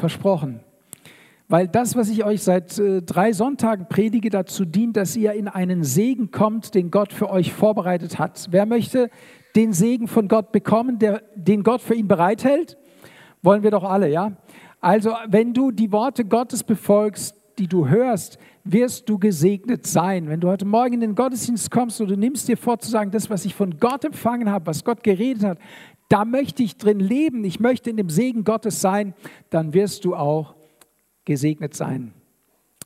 Versprochen. Weil das, was ich euch seit äh, drei Sonntagen predige, dazu dient, dass ihr in einen Segen kommt, den Gott für euch vorbereitet hat. Wer möchte den Segen von Gott bekommen, der, den Gott für ihn bereithält? Wollen wir doch alle, ja? Also, wenn du die Worte Gottes befolgst, die du hörst, wirst du gesegnet sein. Wenn du heute Morgen in den Gottesdienst kommst und du nimmst dir vor zu sagen, das, was ich von Gott empfangen habe, was Gott geredet hat, da möchte ich drin leben, ich möchte in dem Segen Gottes sein, dann wirst du auch gesegnet sein.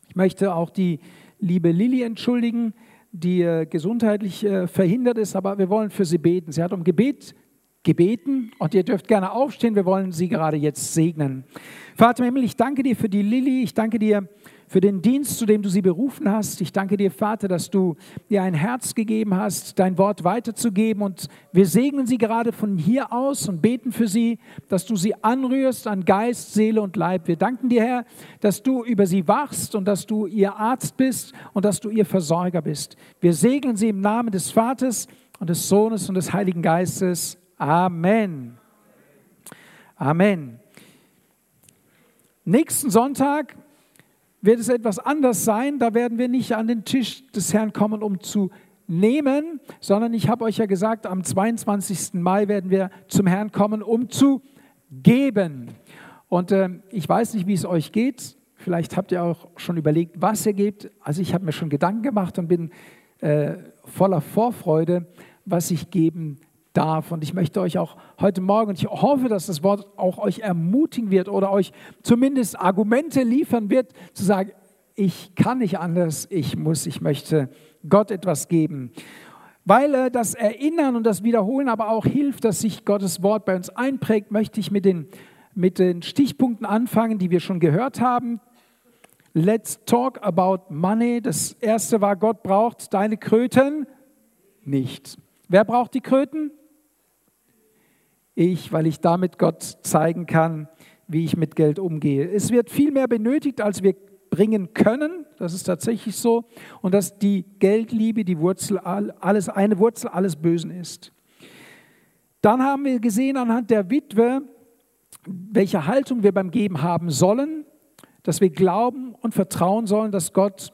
Ich möchte auch die liebe Lilly entschuldigen, die äh, gesundheitlich äh, verhindert ist, aber wir wollen für sie beten. Sie hat um Gebet gebeten und ihr dürft gerne aufstehen. Wir wollen sie gerade jetzt segnen. Vater im Himmel, ich danke dir für die Lilly. Ich danke dir für den Dienst, zu dem du sie berufen hast. Ich danke dir, Vater, dass du ihr ein Herz gegeben hast, dein Wort weiterzugeben. Und wir segnen sie gerade von hier aus und beten für sie, dass du sie anrührst an Geist, Seele und Leib. Wir danken dir, Herr, dass du über sie wachst und dass du ihr Arzt bist und dass du ihr Versorger bist. Wir segnen sie im Namen des Vaters und des Sohnes und des Heiligen Geistes. Amen. Amen. Nächsten Sonntag wird es etwas anders sein. Da werden wir nicht an den Tisch des Herrn kommen, um zu nehmen, sondern ich habe euch ja gesagt, am 22. Mai werden wir zum Herrn kommen, um zu geben. Und äh, ich weiß nicht, wie es euch geht. Vielleicht habt ihr auch schon überlegt, was ihr gebt. Also ich habe mir schon Gedanken gemacht und bin äh, voller Vorfreude, was ich geben darf. Und ich möchte euch auch heute Morgen, und ich hoffe, dass das Wort auch euch ermutigen wird oder euch zumindest Argumente liefern wird, zu sagen, ich kann nicht anders, ich muss, ich möchte Gott etwas geben. Weil äh, das Erinnern und das Wiederholen aber auch hilft, dass sich Gottes Wort bei uns einprägt, möchte ich mit den, mit den Stichpunkten anfangen, die wir schon gehört haben. Let's talk about money. Das erste war, Gott braucht deine Kröten nicht. Wer braucht die Kröten? Ich, weil ich damit Gott zeigen kann, wie ich mit Geld umgehe. Es wird viel mehr benötigt, als wir bringen können. Das ist tatsächlich so. Und dass die Geldliebe die Wurzel alles, eine Wurzel alles Bösen ist. Dann haben wir gesehen anhand der Witwe, welche Haltung wir beim Geben haben sollen, dass wir glauben und vertrauen sollen, dass Gott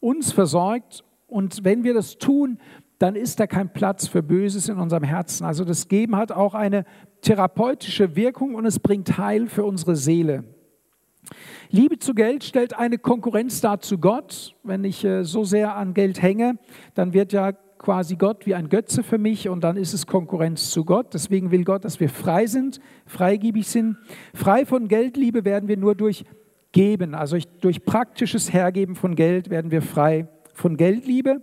uns versorgt. Und wenn wir das tun, dann ist da kein Platz für Böses in unserem Herzen. Also das Geben hat auch eine therapeutische Wirkung und es bringt Heil für unsere Seele. Liebe zu Geld stellt eine Konkurrenz dar zu Gott. Wenn ich äh, so sehr an Geld hänge, dann wird ja quasi Gott wie ein Götze für mich und dann ist es Konkurrenz zu Gott. Deswegen will Gott, dass wir frei sind, freigebig sind. Frei von Geldliebe werden wir nur durch Geben, also durch praktisches Hergeben von Geld werden wir frei von Geldliebe.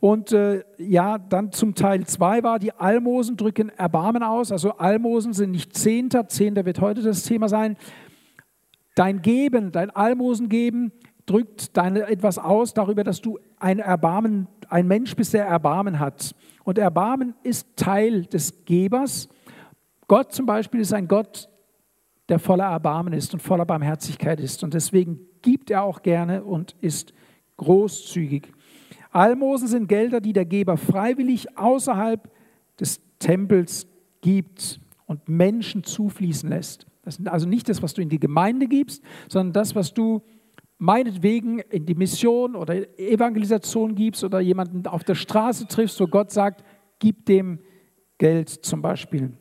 Und äh, ja, dann zum Teil 2 war, die Almosen drücken Erbarmen aus. Also Almosen sind nicht Zehnter, Zehnter wird heute das Thema sein. Dein Geben, dein Almosen geben, drückt deine etwas aus darüber, dass du ein Erbarmen, ein Mensch bist, der Erbarmen hat. Und Erbarmen ist Teil des Gebers. Gott zum Beispiel ist ein Gott, der voller Erbarmen ist und voller Barmherzigkeit ist. Und deswegen gibt er auch gerne und ist großzügig. Almosen sind Gelder, die der Geber freiwillig außerhalb des Tempels gibt und Menschen zufließen lässt. Das ist also nicht das, was du in die Gemeinde gibst, sondern das, was du meinetwegen in die Mission oder Evangelisation gibst oder jemanden auf der Straße triffst, wo Gott sagt, gib dem Geld zum Beispiel.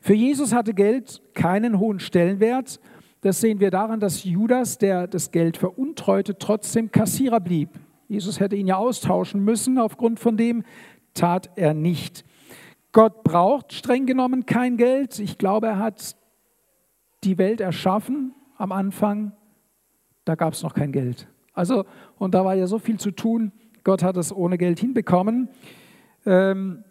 Für Jesus hatte Geld keinen hohen Stellenwert. Das sehen wir daran, dass Judas, der das Geld veruntreute, trotzdem Kassierer blieb. Jesus hätte ihn ja austauschen müssen, aufgrund von dem tat er nicht. Gott braucht streng genommen kein Geld. Ich glaube, er hat die Welt erschaffen am Anfang, da gab es noch kein Geld. Also, und da war ja so viel zu tun. Gott hat es ohne Geld hinbekommen. Ähm,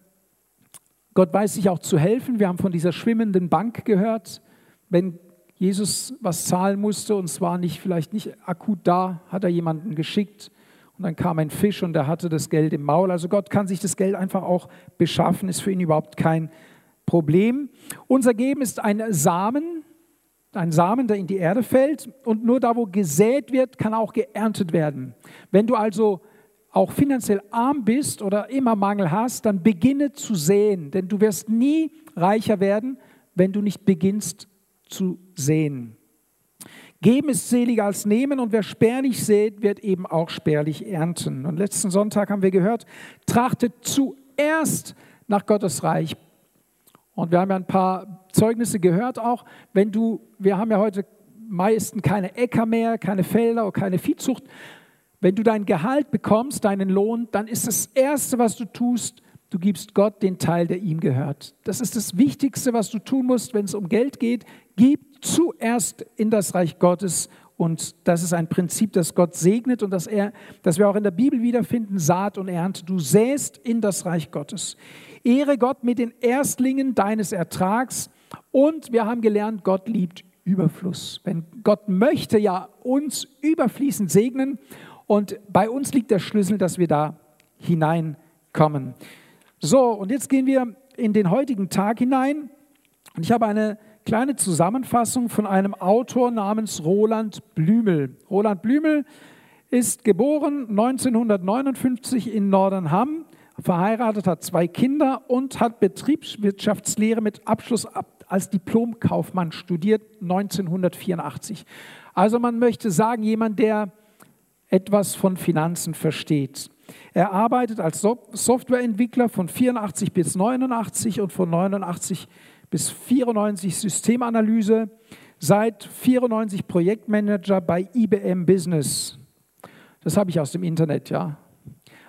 Gott weiß sich auch zu helfen. Wir haben von dieser schwimmenden Bank gehört. Wenn Jesus was zahlen musste und es war nicht, vielleicht nicht akut da, hat er jemanden geschickt, und dann kam ein Fisch und er hatte das Geld im Maul. Also Gott kann sich das Geld einfach auch beschaffen, ist für ihn überhaupt kein Problem. Unser Geben ist ein Samen, ein Samen, der in die Erde fällt und nur da, wo gesät wird, kann auch geerntet werden. Wenn du also auch finanziell arm bist oder immer Mangel hast, dann beginne zu säen, denn du wirst nie reicher werden, wenn du nicht beginnst zu säen. Geben ist seliger als nehmen und wer spärlich sät, wird eben auch spärlich ernten. Und letzten Sonntag haben wir gehört, trachtet zuerst nach Gottes Reich. Und wir haben ja ein paar Zeugnisse gehört auch, wenn du, wir haben ja heute meisten keine Äcker mehr, keine Felder, keine Viehzucht. Wenn du dein Gehalt bekommst, deinen Lohn, dann ist das Erste, was du tust, du gibst Gott den Teil, der ihm gehört. Das ist das Wichtigste, was du tun musst, wenn es um Geld geht. Gib zuerst in das Reich Gottes und das ist ein Prinzip, das Gott segnet und das, er, das wir auch in der Bibel wiederfinden, Saat und Ernte. Du säst in das Reich Gottes. Ehre Gott mit den Erstlingen deines Ertrags und wir haben gelernt, Gott liebt Überfluss. Wenn Gott möchte ja uns überfließend segnen und bei uns liegt der Schlüssel, dass wir da hineinkommen. So, und jetzt gehen wir in den heutigen Tag hinein. Und ich habe eine kleine Zusammenfassung von einem Autor namens Roland Blümel. Roland Blümel ist geboren 1959 in Nordernham, verheiratet, hat zwei Kinder und hat Betriebswirtschaftslehre mit Abschluss als Diplomkaufmann studiert 1984. Also man möchte sagen, jemand, der etwas von Finanzen versteht. Er arbeitet als Softwareentwickler von 84 bis 89 und von 89 bis 94 Systemanalyse, seit 94 Projektmanager bei IBM Business. Das habe ich aus dem Internet, ja.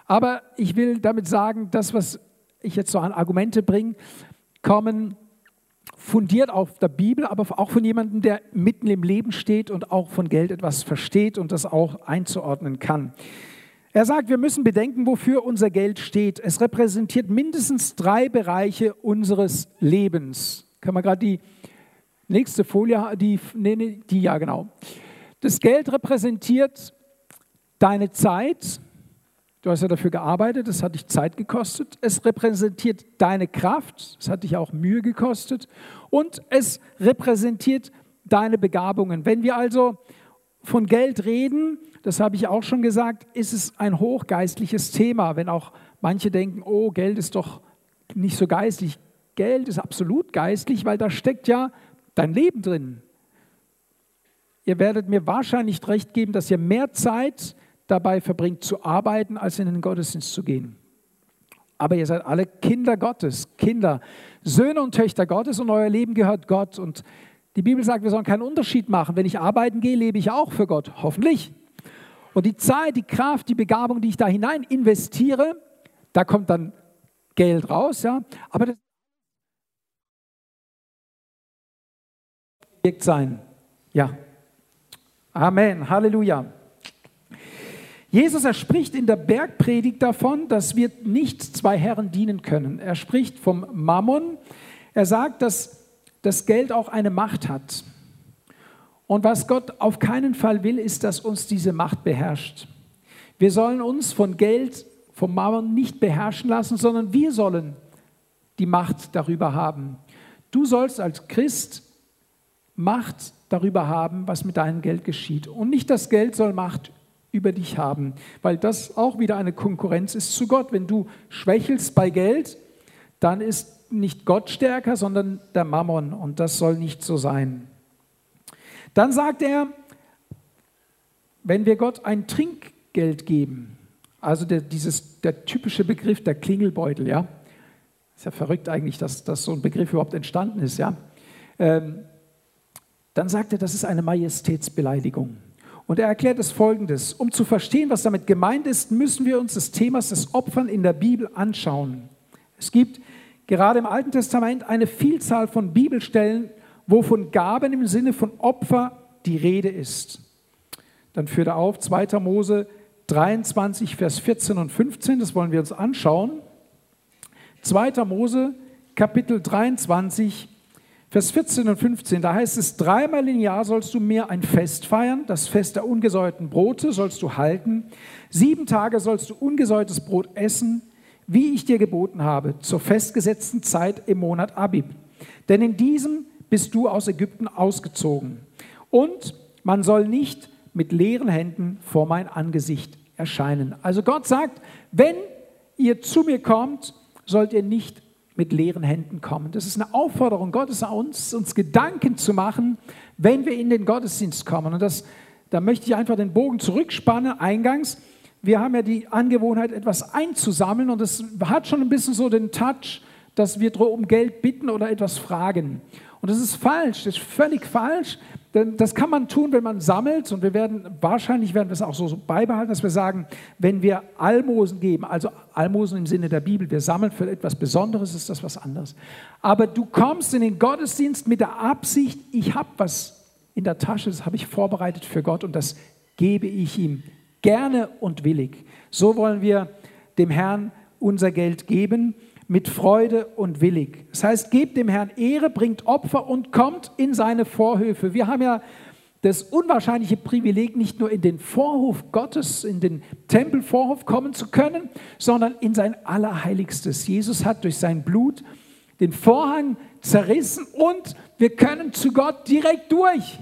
Aber ich will damit sagen, das, was ich jetzt so an Argumente bringe, kommen fundiert auf der Bibel, aber auch von jemandem, der mitten im Leben steht und auch von Geld etwas versteht und das auch einzuordnen kann. Er sagt, wir müssen bedenken, wofür unser Geld steht. Es repräsentiert mindestens drei Bereiche unseres Lebens. Können wir gerade die nächste Folie, die, nee, die, ja genau. Das Geld repräsentiert deine Zeit, Du hast ja dafür gearbeitet, das hat dich Zeit gekostet. Es repräsentiert deine Kraft, das hat dich auch Mühe gekostet. Und es repräsentiert deine Begabungen. Wenn wir also von Geld reden, das habe ich auch schon gesagt, ist es ein hochgeistliches Thema. Wenn auch manche denken, oh, Geld ist doch nicht so geistlich. Geld ist absolut geistlich, weil da steckt ja dein Leben drin. Ihr werdet mir wahrscheinlich recht geben, dass ihr mehr Zeit dabei verbringt zu arbeiten, als in den Gottesdienst zu gehen. Aber ihr seid alle Kinder Gottes, Kinder, Söhne und Töchter Gottes und euer Leben gehört Gott. Und die Bibel sagt, wir sollen keinen Unterschied machen. Wenn ich arbeiten gehe, lebe ich auch für Gott, hoffentlich. Und die Zeit, die Kraft, die Begabung, die ich da hinein investiere, da kommt dann Geld raus, ja. Aber das wird sein. Ja. Amen. Halleluja. Jesus, er spricht in der Bergpredigt davon, dass wir nicht zwei Herren dienen können. Er spricht vom Mammon. Er sagt, dass das Geld auch eine Macht hat. Und was Gott auf keinen Fall will, ist, dass uns diese Macht beherrscht. Wir sollen uns von Geld, vom Mammon nicht beherrschen lassen, sondern wir sollen die Macht darüber haben. Du sollst als Christ Macht darüber haben, was mit deinem Geld geschieht. Und nicht das Geld soll Macht über dich haben, weil das auch wieder eine Konkurrenz ist zu Gott. Wenn du schwächelst bei Geld, dann ist nicht Gott stärker, sondern der Mammon und das soll nicht so sein. Dann sagt er, wenn wir Gott ein Trinkgeld geben, also der, dieses, der typische Begriff der Klingelbeutel, ja, ist ja verrückt eigentlich, dass, dass so ein Begriff überhaupt entstanden ist, ja, ähm, dann sagt er, das ist eine Majestätsbeleidigung. Und er erklärt es folgendes. Um zu verstehen, was damit gemeint ist, müssen wir uns das Thema des Opfern in der Bibel anschauen. Es gibt gerade im Alten Testament eine Vielzahl von Bibelstellen, wo von Gaben im Sinne von Opfer die Rede ist. Dann führt er auf 2. Mose 23, Vers 14 und 15, das wollen wir uns anschauen. 2. Mose, Kapitel 23, Vers 14 und 15, da heißt es, dreimal im Jahr sollst du mir ein Fest feiern, das Fest der ungesäuerten Brote sollst du halten, sieben Tage sollst du ungesäuertes Brot essen, wie ich dir geboten habe, zur festgesetzten Zeit im Monat Abib. Denn in diesem bist du aus Ägypten ausgezogen. Und man soll nicht mit leeren Händen vor mein Angesicht erscheinen. Also Gott sagt, wenn ihr zu mir kommt, sollt ihr nicht mit leeren Händen kommen. Das ist eine Aufforderung Gottes an uns, uns Gedanken zu machen, wenn wir in den Gottesdienst kommen. Und das, da möchte ich einfach den Bogen zurückspannen, eingangs. Wir haben ja die Angewohnheit, etwas einzusammeln und es hat schon ein bisschen so den Touch, dass wir um Geld bitten oder etwas fragen. Und das ist falsch, das ist völlig falsch. Denn das kann man tun, wenn man sammelt. Und wir werden, wahrscheinlich werden wir es auch so beibehalten, dass wir sagen, wenn wir Almosen geben, also Almosen im Sinne der Bibel, wir sammeln für etwas Besonderes, ist das was anderes. Aber du kommst in den Gottesdienst mit der Absicht, ich habe was in der Tasche, das habe ich vorbereitet für Gott und das gebe ich ihm gerne und willig. So wollen wir dem Herrn unser Geld geben mit Freude und willig. Das heißt, gebt dem Herrn Ehre, bringt Opfer und kommt in seine Vorhöfe. Wir haben ja das unwahrscheinliche Privileg, nicht nur in den Vorhof Gottes, in den Tempelvorhof kommen zu können, sondern in sein Allerheiligstes. Jesus hat durch sein Blut den Vorhang zerrissen und wir können zu Gott direkt durch.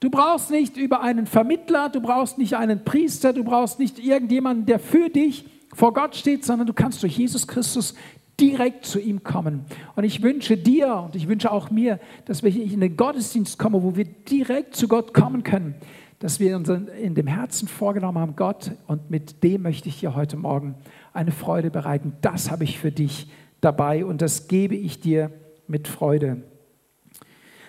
Du brauchst nicht über einen Vermittler, du brauchst nicht einen Priester, du brauchst nicht irgendjemanden, der für dich vor Gott steht, sondern du kannst durch Jesus Christus direkt zu ihm kommen. Und ich wünsche dir und ich wünsche auch mir, dass wir in den Gottesdienst kommen, wo wir direkt zu Gott kommen können, dass wir uns in dem Herzen vorgenommen haben, Gott, und mit dem möchte ich dir heute Morgen eine Freude bereiten. Das habe ich für dich dabei und das gebe ich dir mit Freude.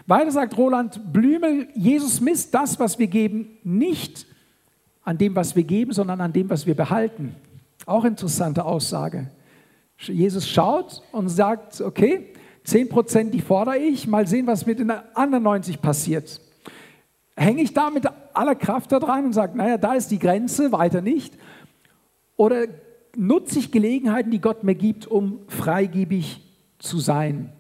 Weiter sagt Roland Blümel, Jesus misst das, was wir geben, nicht an dem, was wir geben, sondern an dem, was wir behalten. Auch interessante Aussage. Jesus schaut und sagt, okay, 10 Prozent, die fordere ich, mal sehen, was mit den anderen 90 passiert. Hänge ich da mit aller Kraft da dran und sage, naja, da ist die Grenze, weiter nicht? Oder nutze ich Gelegenheiten, die Gott mir gibt, um freigebig zu sein?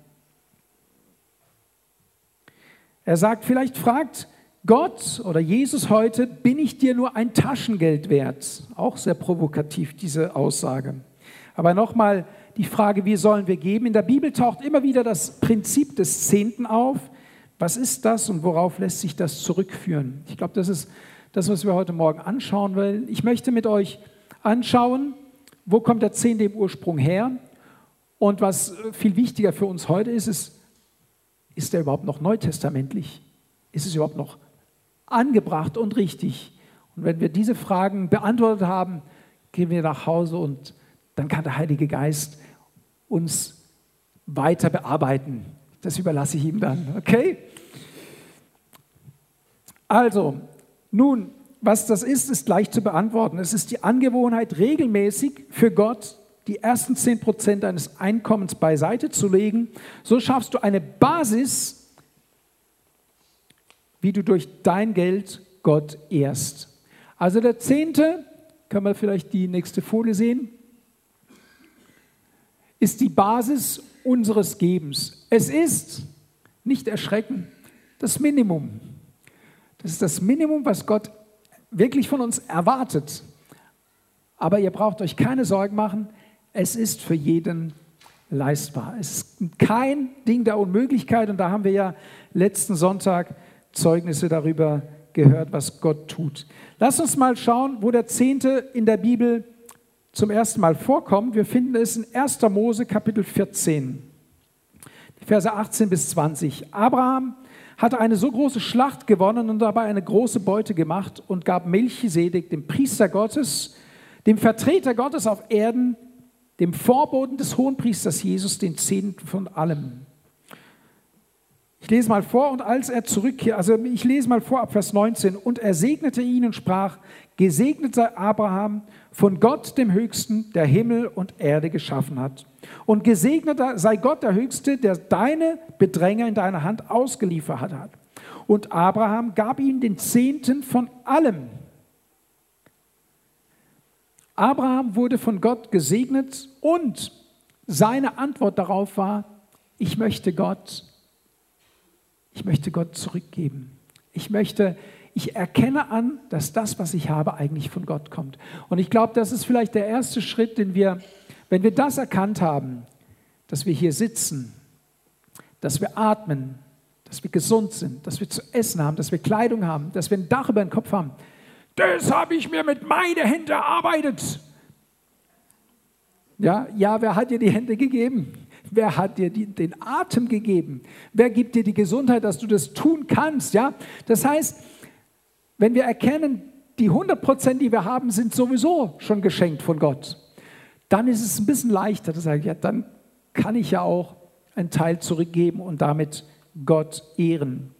Er sagt, vielleicht fragt Gott oder Jesus heute, bin ich dir nur ein Taschengeld wert? Auch sehr provokativ, diese Aussage. Aber nochmal die Frage, wie sollen wir geben? In der Bibel taucht immer wieder das Prinzip des Zehnten auf. Was ist das und worauf lässt sich das zurückführen? Ich glaube, das ist das, was wir heute Morgen anschauen wollen. Ich möchte mit euch anschauen, wo kommt der Zehnte im Ursprung her? Und was viel wichtiger für uns heute ist, ist, ist er überhaupt noch neutestamentlich? Ist es überhaupt noch angebracht und richtig? Und wenn wir diese Fragen beantwortet haben, gehen wir nach Hause und dann kann der Heilige Geist uns weiter bearbeiten. Das überlasse ich ihm dann, okay? Also, nun, was das ist, ist leicht zu beantworten. Es ist die Angewohnheit, regelmäßig für Gott die ersten 10% deines Einkommens beiseite zu legen. So schaffst du eine Basis, wie du durch dein Geld Gott ehrst. Also der Zehnte, können wir vielleicht die nächste Folie sehen, ist die Basis unseres Gebens. Es ist, nicht erschrecken, das Minimum. Das ist das Minimum, was Gott wirklich von uns erwartet. Aber ihr braucht euch keine Sorgen machen, es ist für jeden leistbar. Es ist kein Ding der Unmöglichkeit und da haben wir ja letzten Sonntag Zeugnisse darüber gehört, was Gott tut. Lass uns mal schauen, wo der Zehnte in der Bibel zum ersten Mal vorkommt. Wir finden es in 1. Mose Kapitel 14, die Verse 18 bis 20. Abraham hatte eine so große Schlacht gewonnen und dabei eine große Beute gemacht und gab Melchisedek, dem Priester Gottes, dem Vertreter Gottes auf Erden, dem Vorboten des Hohenpriesters Jesus, den Zehnten von allem. Ich lese mal vor und als er zurückkehrte, also ich lese mal vor ab Vers 19, und er segnete ihn und sprach, gesegnet sei Abraham von Gott dem Höchsten, der Himmel und Erde geschaffen hat. Und gesegnet sei Gott der Höchste, der deine Bedränger in deiner Hand ausgeliefert hat. Und Abraham gab ihm den Zehnten von allem. Abraham wurde von Gott gesegnet und seine Antwort darauf war, ich möchte Gott, ich möchte Gott zurückgeben. Ich möchte ich erkenne an, dass das, was ich habe, eigentlich von Gott kommt. Und ich glaube, das ist vielleicht der erste Schritt, den wir, wenn wir das erkannt haben, dass wir hier sitzen, dass wir atmen, dass wir gesund sind, dass wir zu essen haben, dass wir Kleidung haben, dass wir ein Dach über den Kopf haben. Das habe ich mir mit meinen Händen erarbeitet. Ja, ja, wer hat dir die Hände gegeben? Wer hat dir die, den Atem gegeben? Wer gibt dir die Gesundheit, dass du das tun kannst? Ja? Das heißt, wenn wir erkennen, die 100 Prozent, die wir haben, sind sowieso schon geschenkt von Gott, dann ist es ein bisschen leichter zu sagen, ja, dann kann ich ja auch einen Teil zurückgeben und damit Gott ehren.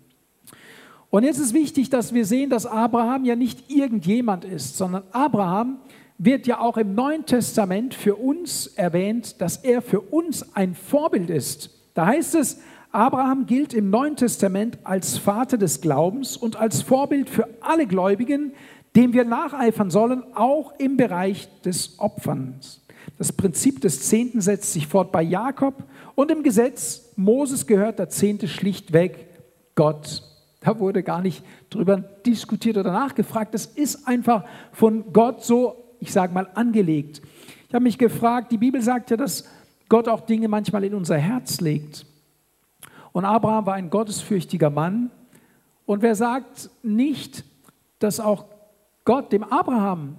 Und jetzt ist wichtig, dass wir sehen, dass Abraham ja nicht irgendjemand ist, sondern Abraham wird ja auch im Neuen Testament für uns erwähnt, dass er für uns ein Vorbild ist. Da heißt es, Abraham gilt im Neuen Testament als Vater des Glaubens und als Vorbild für alle Gläubigen, dem wir nacheifern sollen, auch im Bereich des Opferns. Das Prinzip des Zehnten setzt sich fort bei Jakob und im Gesetz Moses gehört der Zehnte schlichtweg Gott. Da wurde gar nicht drüber diskutiert oder nachgefragt. Das ist einfach von Gott so, ich sage mal, angelegt. Ich habe mich gefragt, die Bibel sagt ja, dass Gott auch Dinge manchmal in unser Herz legt. Und Abraham war ein gottesfürchtiger Mann. Und wer sagt nicht, dass auch Gott dem Abraham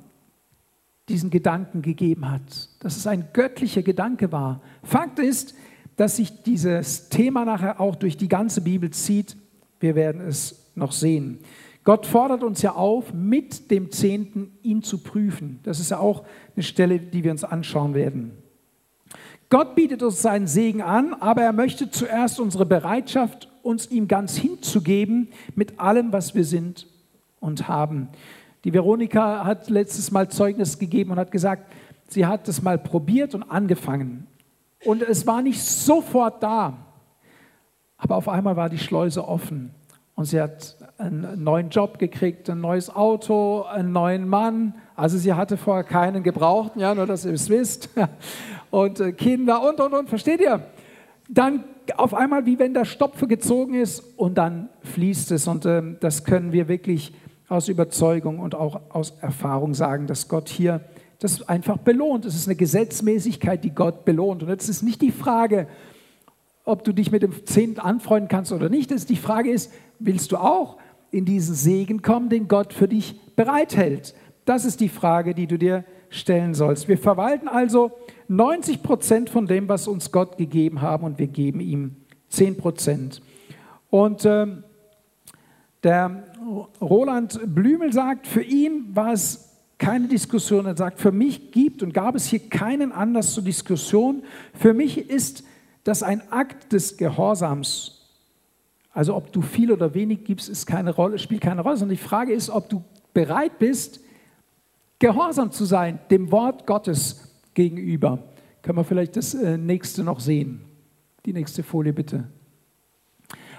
diesen Gedanken gegeben hat, dass es ein göttlicher Gedanke war. Fakt ist, dass sich dieses Thema nachher auch durch die ganze Bibel zieht. Wir werden es noch sehen. Gott fordert uns ja auf, mit dem Zehnten ihn zu prüfen. Das ist ja auch eine Stelle, die wir uns anschauen werden. Gott bietet uns seinen Segen an, aber er möchte zuerst unsere Bereitschaft, uns ihm ganz hinzugeben, mit allem, was wir sind und haben. Die Veronika hat letztes Mal Zeugnis gegeben und hat gesagt, sie hat es mal probiert und angefangen. Und es war nicht sofort da, aber auf einmal war die Schleuse offen. Und sie hat einen neuen Job gekriegt, ein neues Auto, einen neuen Mann. Also sie hatte vorher keinen gebraucht, ja, nur dass ihr es wisst. Und äh, Kinder und, und, und, versteht ihr? Dann auf einmal, wie wenn der Stopfe gezogen ist und dann fließt es. Und äh, das können wir wirklich aus Überzeugung und auch aus Erfahrung sagen, dass Gott hier das einfach belohnt. Es ist eine Gesetzmäßigkeit, die Gott belohnt. Und jetzt ist nicht die Frage, ob du dich mit dem Zehnten anfreunden kannst oder nicht. Die Frage ist, willst du auch in diesen Segen kommen, den Gott für dich bereithält? Das ist die Frage, die du dir stellen sollst. Wir verwalten also 90 Prozent von dem, was uns Gott gegeben haben, und wir geben ihm 10 Prozent. Und äh, der Roland Blümel sagt, für ihn war es keine Diskussion. Er sagt, für mich gibt und gab es hier keinen Anlass zur Diskussion. Für mich ist das ein Akt des Gehorsams. Also ob du viel oder wenig gibst, keine Rolle, spielt keine Rolle, sondern die Frage ist, ob du bereit bist, gehorsam zu sein dem Wort Gottes gegenüber. Können wir vielleicht das äh, nächste noch sehen? Die nächste Folie bitte.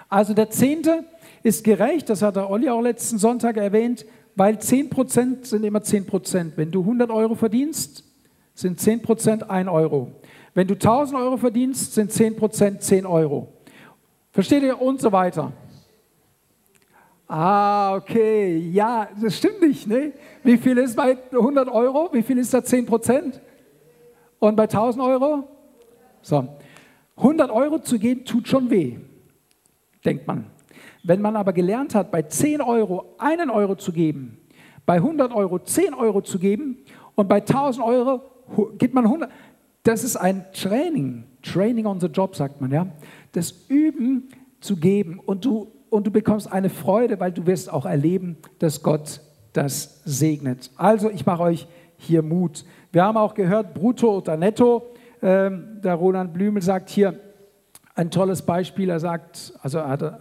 Also der Zehnte ist gerecht, das hat der Olli auch letzten Sonntag erwähnt, weil 10% sind immer 10%. Wenn du 100 Euro verdienst, sind 10% 1 Euro. Wenn du 1000 Euro verdienst, sind 10% 10 Euro. Versteht ihr? Und so weiter. Ah, okay. Ja, das stimmt nicht. Ne? Wie viel ist bei 100 Euro? Wie viel ist da 10% Und bei 1000 Euro? So. 100 Euro zu geben, tut schon weh, denkt man. Wenn man aber gelernt hat, bei 10 Euro einen Euro zu geben, bei 100 Euro 10 Euro zu geben und bei 1000 Euro gibt man 100, das ist ein Training, Training on the Job sagt man, ja. Das Üben zu geben und du, und du bekommst eine Freude, weil du wirst auch erleben, dass Gott das segnet. Also ich mache euch hier Mut. Wir haben auch gehört, brutto oder netto. Ähm, der Roland Blümel sagt hier ein tolles Beispiel. Er sagt, also er hat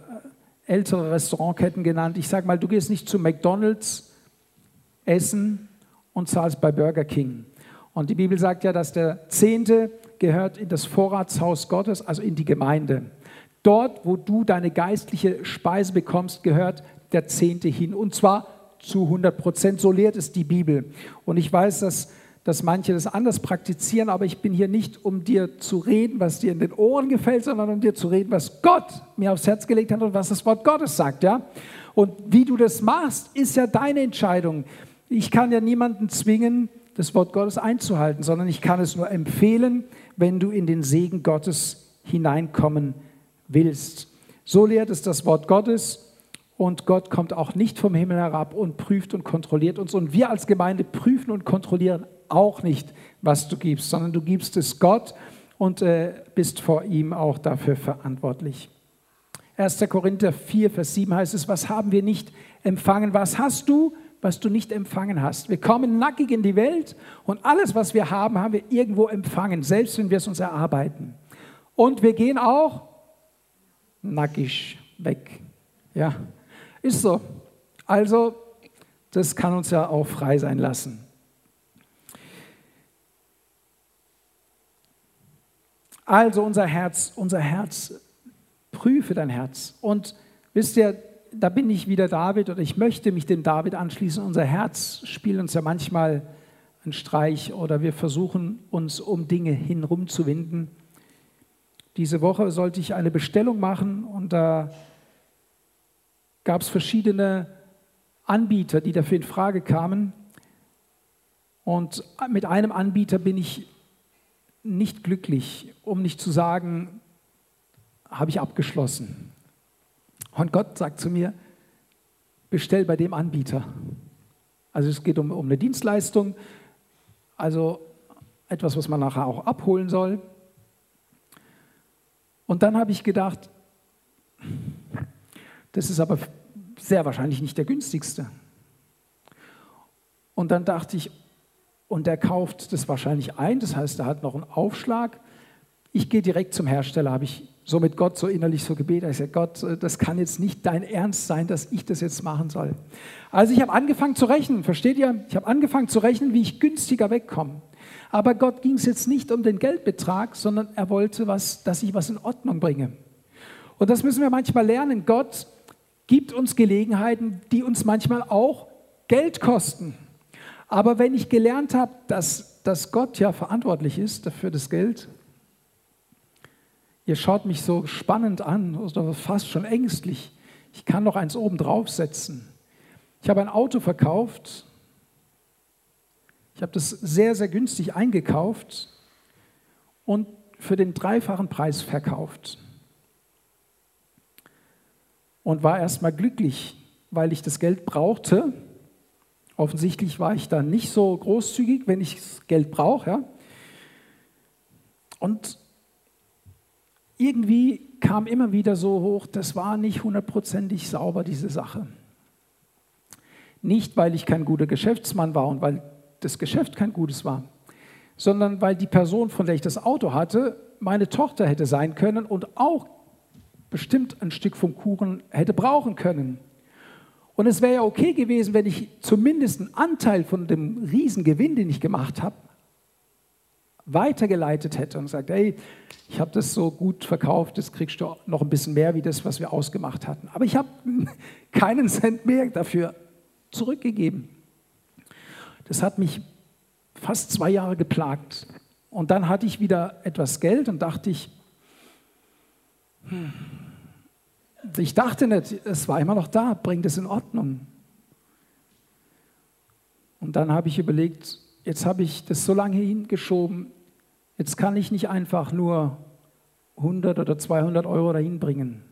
ältere Restaurantketten genannt. Ich sage mal, du gehst nicht zu McDonald's essen und zahlst bei Burger King. Und die Bibel sagt ja, dass der Zehnte gehört in das Vorratshaus Gottes, also in die Gemeinde. Dort, wo du deine geistliche Speise bekommst, gehört der Zehnte hin. Und zwar zu 100 Prozent. So lehrt es die Bibel. Und ich weiß, dass dass manche das anders praktizieren, aber ich bin hier nicht, um dir zu reden, was dir in den Ohren gefällt, sondern um dir zu reden, was Gott mir aufs Herz gelegt hat und was das Wort Gottes sagt, ja? Und wie du das machst, ist ja deine Entscheidung. Ich kann ja niemanden zwingen, das Wort Gottes einzuhalten, sondern ich kann es nur empfehlen, wenn du in den Segen Gottes hineinkommen willst. So lehrt es das Wort Gottes und Gott kommt auch nicht vom Himmel herab und prüft und kontrolliert uns. Und wir als Gemeinde prüfen und kontrollieren auch nicht, was du gibst, sondern du gibst es Gott und äh, bist vor ihm auch dafür verantwortlich. 1. Korinther 4, Vers 7 heißt es, was haben wir nicht empfangen? Was hast du, was du nicht empfangen hast? Wir kommen nackig in die Welt und alles, was wir haben, haben wir irgendwo empfangen, selbst wenn wir es uns erarbeiten. Und wir gehen auch nackig weg. Ja, ist so. Also, das kann uns ja auch frei sein lassen. Also unser Herz, unser Herz, prüfe dein Herz. Und wisst ihr, da bin ich wieder David oder ich möchte mich dem David anschließen. Unser Herz spielt uns ja manchmal einen Streich oder wir versuchen uns um Dinge hinrum zu. Diese Woche sollte ich eine Bestellung machen und da gab es verschiedene Anbieter, die dafür in Frage kamen. Und mit einem Anbieter bin ich nicht glücklich, um nicht zu sagen, habe ich abgeschlossen. Und Gott sagt zu mir, bestell bei dem Anbieter. Also es geht um, um eine Dienstleistung, also etwas, was man nachher auch abholen soll. Und dann habe ich gedacht, das ist aber sehr wahrscheinlich nicht der günstigste. Und dann dachte ich, und der kauft das wahrscheinlich ein, das heißt, er hat noch einen Aufschlag. Ich gehe direkt zum Hersteller, habe ich so mit Gott so innerlich so gebetet. Ich sage, Gott, das kann jetzt nicht dein Ernst sein, dass ich das jetzt machen soll. Also ich habe angefangen zu rechnen, versteht ihr? Ich habe angefangen zu rechnen, wie ich günstiger wegkomme. Aber Gott ging es jetzt nicht um den Geldbetrag, sondern er wollte, was, dass ich was in Ordnung bringe. Und das müssen wir manchmal lernen. Gott gibt uns Gelegenheiten, die uns manchmal auch Geld kosten. Aber wenn ich gelernt habe, dass, dass Gott ja verantwortlich ist dafür das Geld, ihr schaut mich so spannend an oder fast schon ängstlich. Ich kann noch eins oben draufsetzen. Ich habe ein Auto verkauft. Ich habe das sehr, sehr günstig eingekauft und für den dreifachen Preis verkauft. Und war erstmal glücklich, weil ich das Geld brauchte Offensichtlich war ich da nicht so großzügig, wenn ich Geld brauche. Ja? Und irgendwie kam immer wieder so hoch, das war nicht hundertprozentig sauber, diese Sache. Nicht, weil ich kein guter Geschäftsmann war und weil das Geschäft kein gutes war, sondern weil die Person, von der ich das Auto hatte, meine Tochter hätte sein können und auch bestimmt ein Stück vom Kuchen hätte brauchen können. Und es wäre ja okay gewesen, wenn ich zumindest einen Anteil von dem Riesengewinn, den ich gemacht habe, weitergeleitet hätte und gesagt, hey, ich habe das so gut verkauft, das kriegst du noch ein bisschen mehr wie das, was wir ausgemacht hatten. Aber ich habe keinen Cent mehr dafür zurückgegeben. Das hat mich fast zwei Jahre geplagt. Und dann hatte ich wieder etwas Geld und dachte ich, hm, ich dachte nicht, es war immer noch da, bringt es in Ordnung. Und dann habe ich überlegt, jetzt habe ich das so lange hingeschoben, jetzt kann ich nicht einfach nur 100 oder 200 Euro dahin bringen.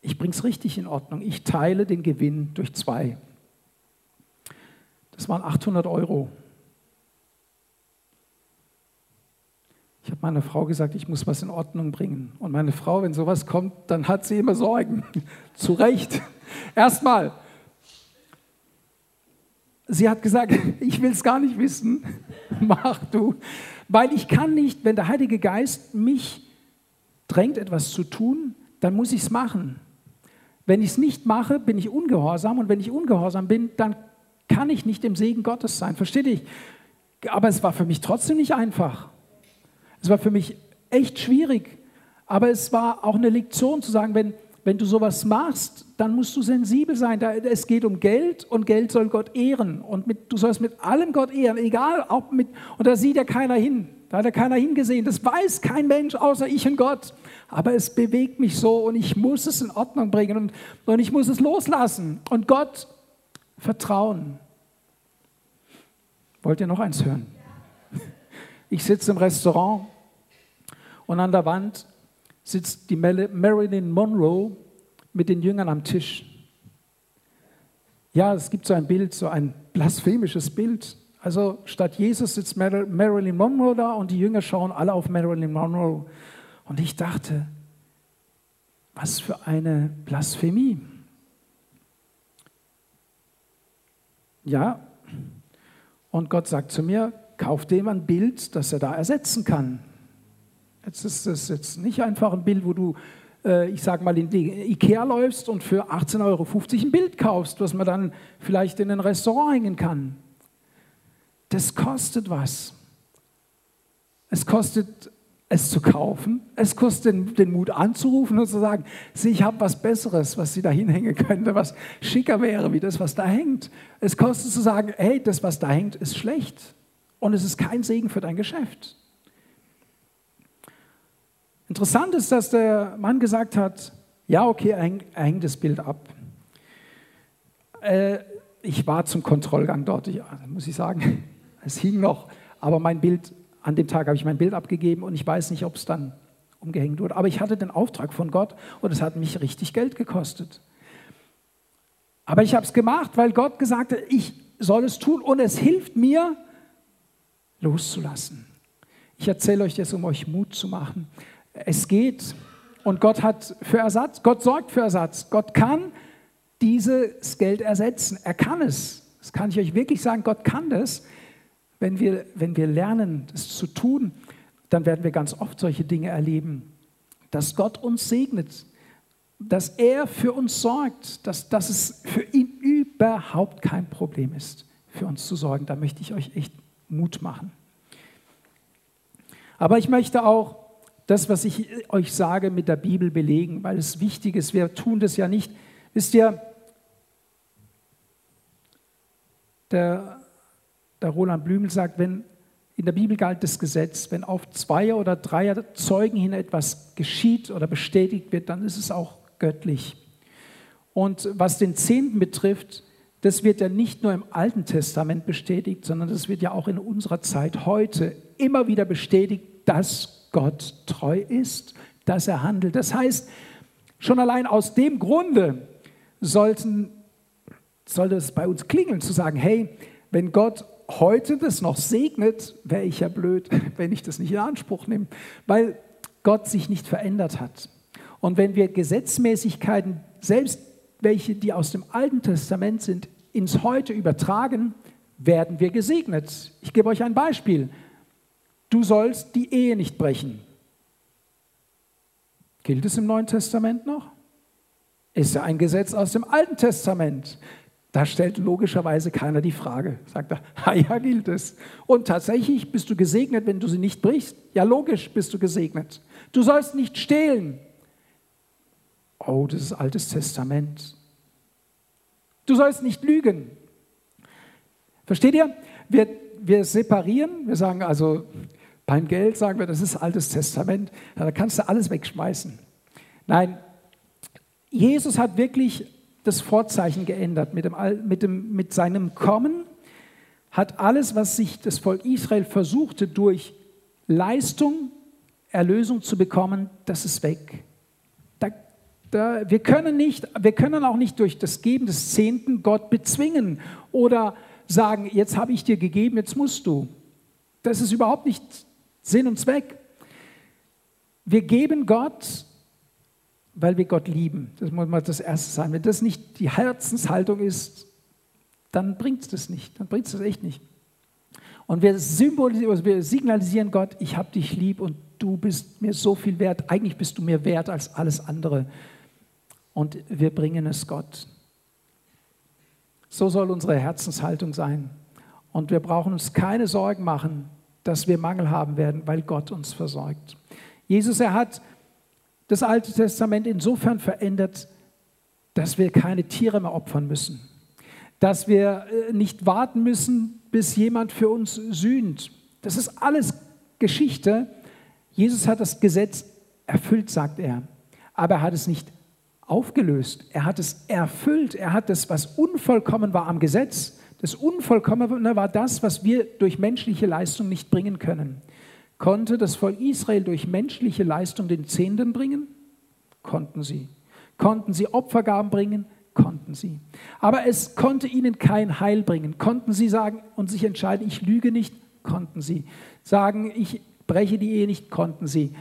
Ich bringe es richtig in Ordnung. Ich teile den Gewinn durch zwei. Das waren 800 Euro. Ich habe meiner Frau gesagt, ich muss was in Ordnung bringen. Und meine Frau, wenn sowas kommt, dann hat sie immer Sorgen. Zu Recht. Erstmal, sie hat gesagt, ich will es gar nicht wissen. Mach du. Weil ich kann nicht, wenn der Heilige Geist mich drängt, etwas zu tun, dann muss ich es machen. Wenn ich es nicht mache, bin ich ungehorsam. Und wenn ich ungehorsam bin, dann kann ich nicht im Segen Gottes sein. Versteht ihr? Aber es war für mich trotzdem nicht einfach. Es war für mich echt schwierig, aber es war auch eine Lektion zu sagen, wenn, wenn du sowas machst, dann musst du sensibel sein. es geht um Geld und Geld soll Gott ehren. Und mit, du sollst mit allem Gott ehren, egal ob mit, und da sieht ja keiner hin. Da hat ja keiner hingesehen. Das weiß kein Mensch außer ich und Gott. Aber es bewegt mich so und ich muss es in Ordnung bringen und, und ich muss es loslassen und Gott vertrauen. Wollt ihr noch eins hören? Ich sitze im Restaurant und an der Wand sitzt die Marilyn Monroe mit den Jüngern am Tisch. Ja, es gibt so ein Bild, so ein blasphemisches Bild, Also statt Jesus sitzt Marilyn Monroe da und die Jünger schauen alle auf Marilyn Monroe. Und ich dachte, was für eine Blasphemie. Ja, und Gott sagt zu mir, kauf dem ein Bild, das er da ersetzen kann. Jetzt ist es jetzt nicht einfach ein Bild, wo du, äh, ich sage mal, in die Ikea läufst und für 18,50 Euro ein Bild kaufst, was man dann vielleicht in ein Restaurant hängen kann. Das kostet was. Es kostet es zu kaufen. Es kostet den, Mut anzurufen und zu sagen, ich habe was Besseres, was Sie da hinhängen könnte, was schicker wäre wie das, was da hängt. Es kostet zu sagen, hey, das, was da hängt, ist schlecht und es ist kein Segen für dein Geschäft. Interessant ist, dass der Mann gesagt hat, ja, okay, er hängt, das Bild ab. Äh, ich war zum Kontrollgang dort, ich, muss ich sagen, es hing noch, aber mein Bild an dem Tag habe ich mein Bild abgegeben und ich weiß nicht, ob es dann umgehängt wurde. Aber ich hatte den Auftrag von Gott und es hat mich richtig Geld gekostet. Aber ich habe es gemacht, weil Gott gesagt hat, ich soll es tun und es hilft mir, loszulassen. Ich erzähle euch das, um euch Mut zu machen. Es geht und Gott hat für Ersatz, Gott sorgt für Ersatz. Gott kann dieses Geld ersetzen. Er kann es. Das kann ich euch wirklich sagen, Gott kann das. Wenn wir, wenn wir lernen, das zu tun, dann werden wir ganz oft solche Dinge erleben, dass Gott uns segnet, dass er für uns sorgt, dass, dass es für ihn überhaupt kein Problem ist, für uns zu sorgen. Da möchte ich euch echt Mut machen. Aber ich möchte auch das, was ich euch sage, mit der Bibel belegen, weil es wichtig ist. Wir tun das ja nicht. Wisst ihr, der der Roland Blümel sagt, wenn in der Bibel galt das Gesetz, wenn auf zwei oder drei Zeugen hin etwas geschieht oder bestätigt wird, dann ist es auch göttlich. Und was den Zehnten betrifft, das wird ja nicht nur im Alten Testament bestätigt, sondern das wird ja auch in unserer Zeit heute immer wieder bestätigt, dass Gott treu ist, dass er handelt. Das heißt, schon allein aus dem Grunde sollten, sollte es bei uns klingeln, zu sagen, hey, wenn Gott heute das noch segnet, wäre ich ja blöd, wenn ich das nicht in Anspruch nehme, weil Gott sich nicht verändert hat. Und wenn wir Gesetzmäßigkeiten, selbst welche, die aus dem Alten Testament sind, ins Heute übertragen, werden wir gesegnet. Ich gebe euch ein Beispiel. Du sollst die Ehe nicht brechen. Gilt es im Neuen Testament noch? Ist ja ein Gesetz aus dem Alten Testament. Da stellt logischerweise keiner die Frage. Sagt er, ja, gilt es. Und tatsächlich bist du gesegnet, wenn du sie nicht brichst. Ja, logisch bist du gesegnet. Du sollst nicht stehlen. Oh, das ist altes Testament. Du sollst nicht lügen. Versteht ihr? Wir, wir separieren, wir sagen also, beim Geld sagen wir, das ist altes Testament, da kannst du alles wegschmeißen. Nein, Jesus hat wirklich das Vorzeichen geändert. Mit, dem, mit, dem, mit seinem Kommen hat alles, was sich das Volk Israel versuchte, durch Leistung Erlösung zu bekommen, das ist weg. Da, da, wir, können nicht, wir können auch nicht durch das Geben des Zehnten Gott bezwingen oder sagen, jetzt habe ich dir gegeben, jetzt musst du. Das ist überhaupt nicht Sinn und Zweck. Wir geben Gott weil wir Gott lieben. Das muss mal das Erste sein. Wenn das nicht die Herzenshaltung ist, dann bringt es das nicht. Dann bringt es das echt nicht. Und wir, also wir signalisieren Gott, ich habe dich lieb und du bist mir so viel wert. Eigentlich bist du mir wert als alles andere. Und wir bringen es Gott. So soll unsere Herzenshaltung sein. Und wir brauchen uns keine Sorgen machen, dass wir Mangel haben werden, weil Gott uns versorgt. Jesus, er hat das Alte Testament insofern verändert, dass wir keine Tiere mehr opfern müssen, dass wir äh, nicht warten müssen, bis jemand für uns sühnt. Das ist alles Geschichte. Jesus hat das Gesetz erfüllt, sagt er, aber er hat es nicht aufgelöst. Er hat es erfüllt. Er hat das, was unvollkommen war am Gesetz, das Unvollkommene war das, was wir durch menschliche Leistung nicht bringen können. Konnte das Volk Israel durch menschliche Leistung den Zehnten bringen? Konnten sie. Konnten sie Opfergaben bringen? Konnten sie. Aber es konnte ihnen kein Heil bringen. Konnten sie sagen und sich entscheiden, ich lüge nicht, konnten sie. Sagen, ich breche die Ehe nicht, konnten sie.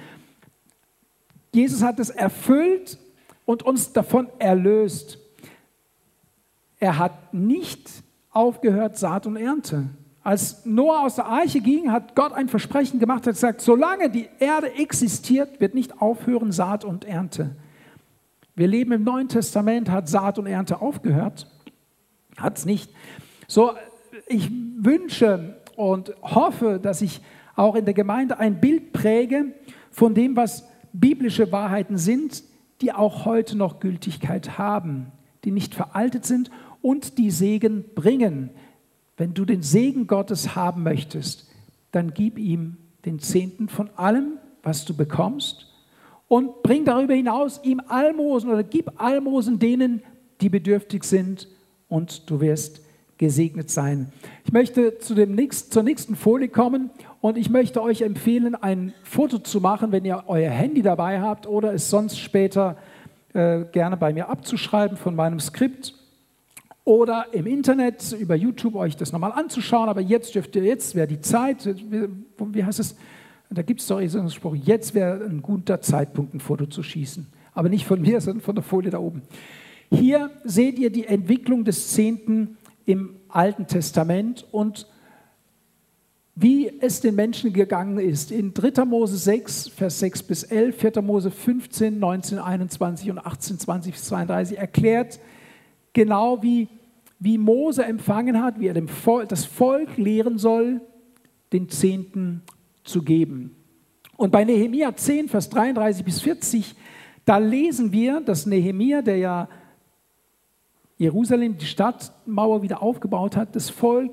Jesus hat es erfüllt und uns davon erlöst. Er hat nicht aufgehört, Saat und Ernte. Als Noah aus der Arche ging, hat Gott ein Versprechen gemacht, hat gesagt, solange die Erde existiert, wird nicht aufhören Saat und Ernte. Wir leben im Neuen Testament, hat Saat und Ernte aufgehört? Hat es nicht. So, ich wünsche und hoffe, dass ich auch in der Gemeinde ein Bild präge von dem, was biblische Wahrheiten sind, die auch heute noch Gültigkeit haben, die nicht veraltet sind und die Segen bringen. Wenn du den Segen Gottes haben möchtest, dann gib ihm den Zehnten von allem, was du bekommst und bring darüber hinaus ihm Almosen oder gib Almosen denen, die bedürftig sind und du wirst gesegnet sein. Ich möchte zu dem nächsten, zur nächsten Folie kommen und ich möchte euch empfehlen, ein Foto zu machen, wenn ihr euer Handy dabei habt oder es sonst später äh, gerne bei mir abzuschreiben von meinem Skript oder im Internet über YouTube euch das nochmal anzuschauen. Aber jetzt dürft ihr, jetzt wäre die Zeit, wie, wie heißt es? Da gibt es doch so einen Spruch, jetzt wäre ein guter Zeitpunkt, ein Foto zu schießen. Aber nicht von mir, sondern von der Folie da oben. Hier seht ihr die Entwicklung des Zehnten im Alten Testament und wie es den Menschen gegangen ist. In 3. Mose 6, Vers 6 bis 11, 4. Mose 15, 19, 21 und 18, 20 bis 32 erklärt genau wie, wie Mose empfangen hat, wie er dem Volk, das Volk lehren soll, den Zehnten zu geben. Und bei Nehemia 10, Vers 33 bis 40, da lesen wir, dass Nehemia, der ja Jerusalem, die Stadtmauer wieder aufgebaut hat, das Volk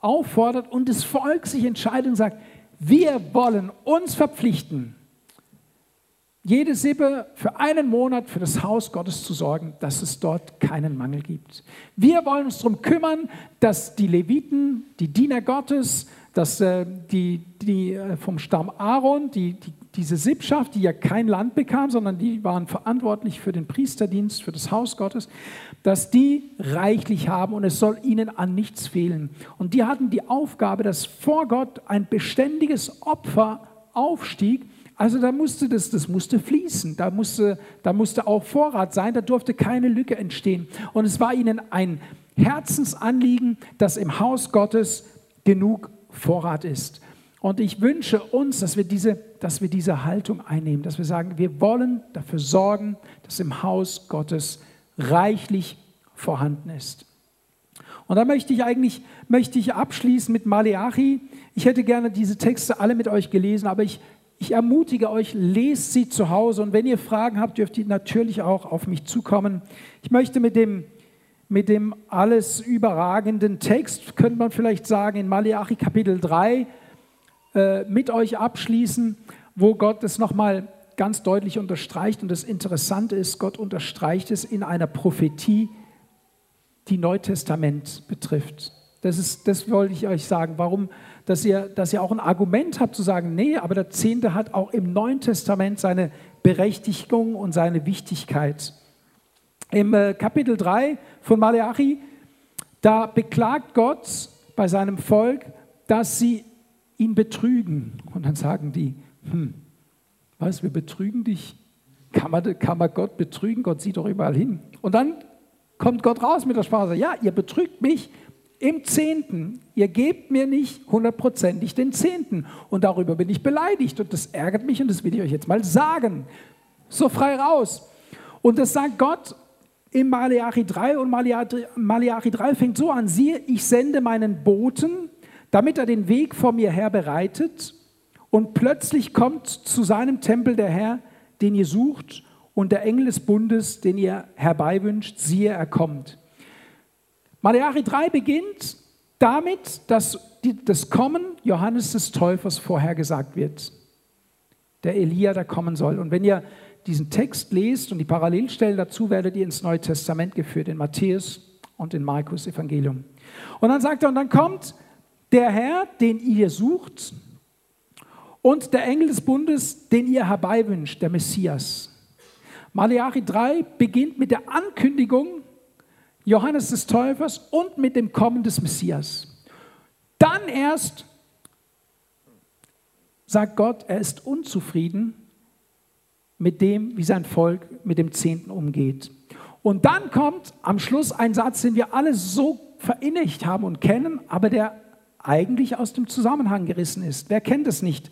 auffordert und das Volk sich entscheidet und sagt, wir wollen uns verpflichten, jede Sippe für einen Monat für das Haus Gottes zu sorgen, dass es dort keinen Mangel gibt. Wir wollen uns darum kümmern, dass die Leviten, die Diener Gottes, dass äh, die, die äh, vom Stamm Aaron, die, die, diese Sippschaft, die ja kein Land bekam, sondern die waren verantwortlich für den Priesterdienst, für das Haus Gottes, dass die reichlich haben und es soll ihnen an nichts fehlen. Und die hatten die Aufgabe, dass vor Gott ein beständiges Opfer aufstieg, also da musste das, das musste fließen, da musste, da musste auch Vorrat sein, da durfte keine Lücke entstehen. Und es war ihnen ein Herzensanliegen, dass im Haus Gottes genug Vorrat ist. Und ich wünsche uns, dass wir, diese, dass wir diese Haltung einnehmen, dass wir sagen, wir wollen dafür sorgen, dass im Haus Gottes reichlich vorhanden ist. Und da möchte ich eigentlich möchte ich abschließen mit Maleachi. Ich hätte gerne diese Texte alle mit euch gelesen, aber ich ich ermutige euch, lest sie zu Hause und wenn ihr Fragen habt, dürft ihr natürlich auch auf mich zukommen. Ich möchte mit dem, mit dem alles überragenden Text, könnte man vielleicht sagen, in Malachi Kapitel 3 äh, mit euch abschließen, wo Gott es nochmal ganz deutlich unterstreicht. Und das Interessante ist, Gott unterstreicht es in einer Prophetie, die Neutestament betrifft. Das, ist, das wollte ich euch sagen. Warum? Dass ihr, dass ihr auch ein Argument habt zu sagen, nee, aber der Zehnte hat auch im Neuen Testament seine Berechtigung und seine Wichtigkeit. Im äh, Kapitel 3 von Maleachi, da beklagt Gott bei seinem Volk, dass sie ihn betrügen. Und dann sagen die, hm, was, wir betrügen dich? Kann man, kann man Gott betrügen? Gott sieht doch überall hin. Und dann kommt Gott raus mit der Sprache, ja, ihr betrügt mich, im Zehnten. Ihr gebt mir nicht hundertprozentig den Zehnten. Und darüber bin ich beleidigt. Und das ärgert mich und das will ich euch jetzt mal sagen. So frei raus. Und das sagt Gott im Maleachi 3 und Maleachi 3 fängt so an, siehe, ich sende meinen Boten, damit er den Weg vor mir her bereitet und plötzlich kommt zu seinem Tempel der Herr, den ihr sucht und der Engel des Bundes, den ihr herbeiwünscht, siehe, er kommt. Malachi 3 beginnt damit, dass das Kommen Johannes des Täufers vorhergesagt wird. Der Elia, der kommen soll. Und wenn ihr diesen Text lest und die Parallelstellen dazu, werdet ihr ins Neue Testament geführt, in Matthäus und in Markus Evangelium. Und dann sagt er, und dann kommt der Herr, den ihr sucht, und der Engel des Bundes, den ihr herbeiwünscht, der Messias. Malachi 3 beginnt mit der Ankündigung Johannes des Täufers und mit dem Kommen des Messias. Dann erst sagt Gott, er ist unzufrieden mit dem, wie sein Volk mit dem Zehnten umgeht. Und dann kommt am Schluss ein Satz, den wir alle so verinnerlicht haben und kennen, aber der eigentlich aus dem Zusammenhang gerissen ist. Wer kennt es nicht?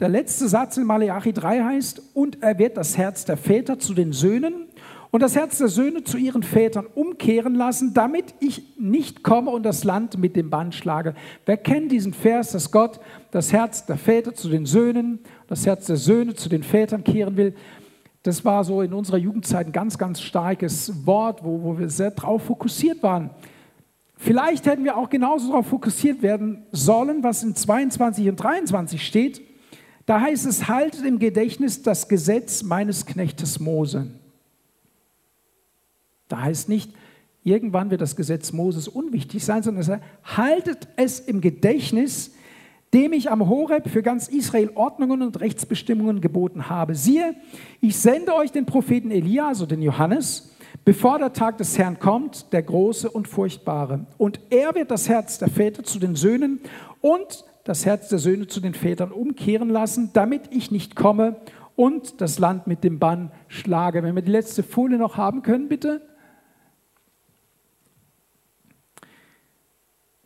Der letzte Satz in Malachi 3 heißt, und er wird das Herz der Väter zu den Söhnen und das Herz der Söhne zu ihren Vätern umkehren lassen, damit ich nicht komme und das Land mit dem Bann schlage. Wer kennt diesen Vers, dass Gott das Herz der Väter zu den Söhnen, das Herz der Söhne zu den Vätern kehren will? Das war so in unserer Jugendzeit ein ganz, ganz starkes Wort, wo, wo wir sehr darauf fokussiert waren. Vielleicht hätten wir auch genauso darauf fokussiert werden sollen, was in 22 und 23 steht. Da heißt es, haltet im Gedächtnis das Gesetz meines Knechtes Mose. Da heißt nicht, irgendwann wird das Gesetz Moses unwichtig sein, sondern es heißt, haltet es im Gedächtnis, dem ich am Horeb für ganz Israel Ordnungen und Rechtsbestimmungen geboten habe. Siehe, ich sende euch den Propheten Elia, also den Johannes, bevor der Tag des Herrn kommt, der große und furchtbare. Und er wird das Herz der Väter zu den Söhnen und das Herz der Söhne zu den Vätern umkehren lassen, damit ich nicht komme und das Land mit dem Bann schlage. Wenn wir die letzte Folie noch haben können, bitte.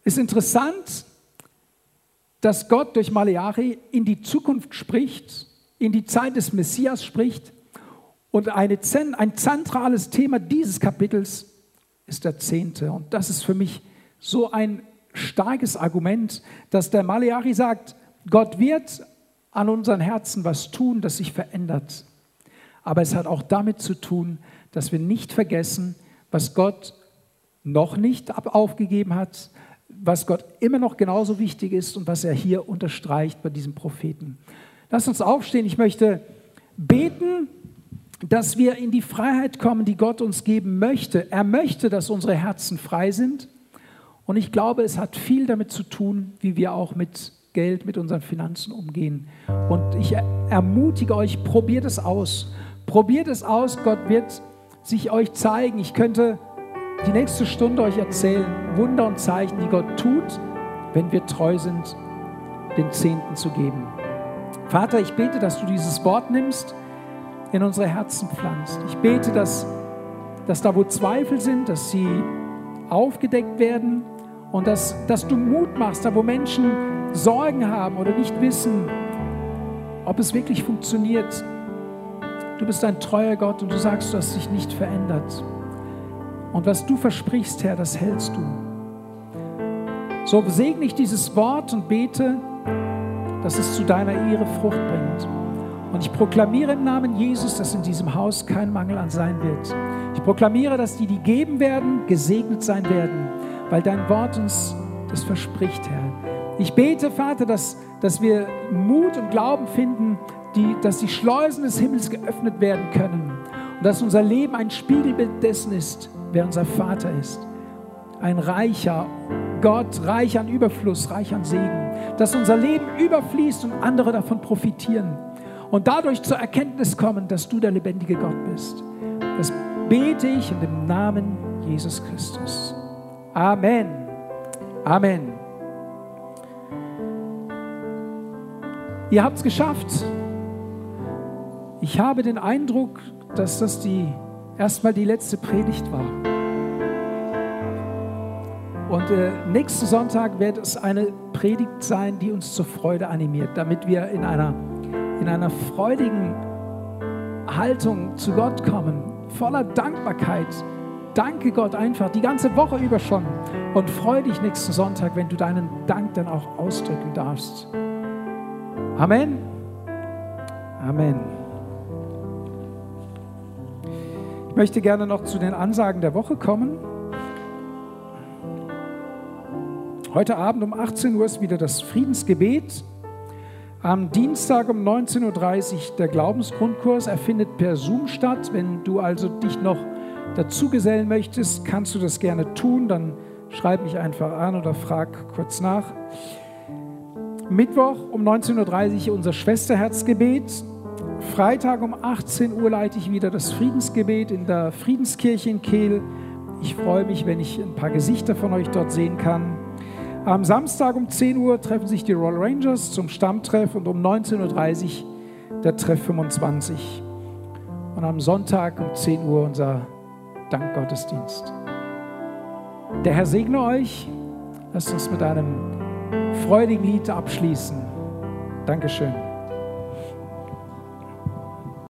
Ist interessant, dass Gott durch Maleachi in die Zukunft spricht, in die Zeit des Messias spricht. Und eine, ein zentrales Thema dieses Kapitels ist der Zehnte. Und das ist für mich so ein starkes Argument, dass der Maleachi sagt, Gott wird an unseren Herzen was tun, das sich verändert. Aber es hat auch damit zu tun, dass wir nicht vergessen, was Gott noch nicht aufgegeben hat, was Gott immer noch genauso wichtig ist und was er hier unterstreicht bei diesem Propheten. Lass uns aufstehen. Ich möchte beten, dass wir in die Freiheit kommen, die Gott uns geben möchte. Er möchte, dass unsere Herzen frei sind. Und ich glaube, es hat viel damit zu tun, wie wir auch mit Geld, mit unseren Finanzen umgehen. Und ich ermutige euch, probiert es aus. Probiert es aus. Gott wird sich euch zeigen. Ich könnte die nächste Stunde euch erzählen, Wunder und Zeichen, die Gott tut, wenn wir treu sind, den Zehnten zu geben. Vater, ich bete, dass du dieses Wort nimmst, in unsere Herzen pflanzt. Ich bete, dass, dass da, wo Zweifel sind, dass sie aufgedeckt werden und dass, dass du Mut machst, da wo Menschen Sorgen haben oder nicht wissen, ob es wirklich funktioniert. Du bist ein treuer Gott und du sagst, du hast dich nicht verändert. Und was du versprichst, Herr, das hältst du. So segne ich dieses Wort und bete, dass es zu deiner Ehre Frucht bringt. Und ich proklamiere im Namen Jesus, dass in diesem Haus kein Mangel an sein wird. Ich proklamiere, dass die, die geben werden, gesegnet sein werden, weil dein Wort uns das verspricht, Herr. Ich bete, Vater, dass, dass wir Mut und Glauben finden, die, dass die Schleusen des Himmels geöffnet werden können und dass unser Leben ein Spiegelbild dessen ist, wer unser Vater ist. Ein reicher Gott, reich an Überfluss, reich an Segen. Dass unser Leben überfließt und andere davon profitieren. Und dadurch zur Erkenntnis kommen, dass du der lebendige Gott bist. Das bete ich in dem Namen Jesus Christus. Amen. Amen. Ihr habt es geschafft. Ich habe den Eindruck, dass das die erstmal die letzte Predigt war. Und äh, nächsten Sonntag wird es eine Predigt sein, die uns zur Freude animiert, damit wir in einer, in einer freudigen Haltung zu Gott kommen, voller Dankbarkeit. Danke Gott einfach die ganze Woche über schon und freue dich nächsten Sonntag, wenn du deinen Dank dann auch ausdrücken darfst. Amen. Amen. Ich möchte gerne noch zu den Ansagen der Woche kommen. Heute Abend um 18 Uhr ist wieder das Friedensgebet. Am Dienstag um 19.30 Uhr der Glaubensgrundkurs. Er findet per Zoom statt. Wenn du also dich noch dazu gesellen möchtest, kannst du das gerne tun. Dann schreib mich einfach an oder frag kurz nach. Mittwoch um 19.30 Uhr unser Schwesterherzgebet. Freitag um 18 Uhr leite ich wieder das Friedensgebet in der Friedenskirche in Kehl. Ich freue mich, wenn ich ein paar Gesichter von euch dort sehen kann. Am Samstag um 10 Uhr treffen sich die Royal Rangers zum Stammtreff und um 19.30 Uhr der Treff 25. Und am Sonntag um 10 Uhr unser Dankgottesdienst. Der Herr segne euch. Lasst uns mit einem freudigen Lied abschließen. Dankeschön.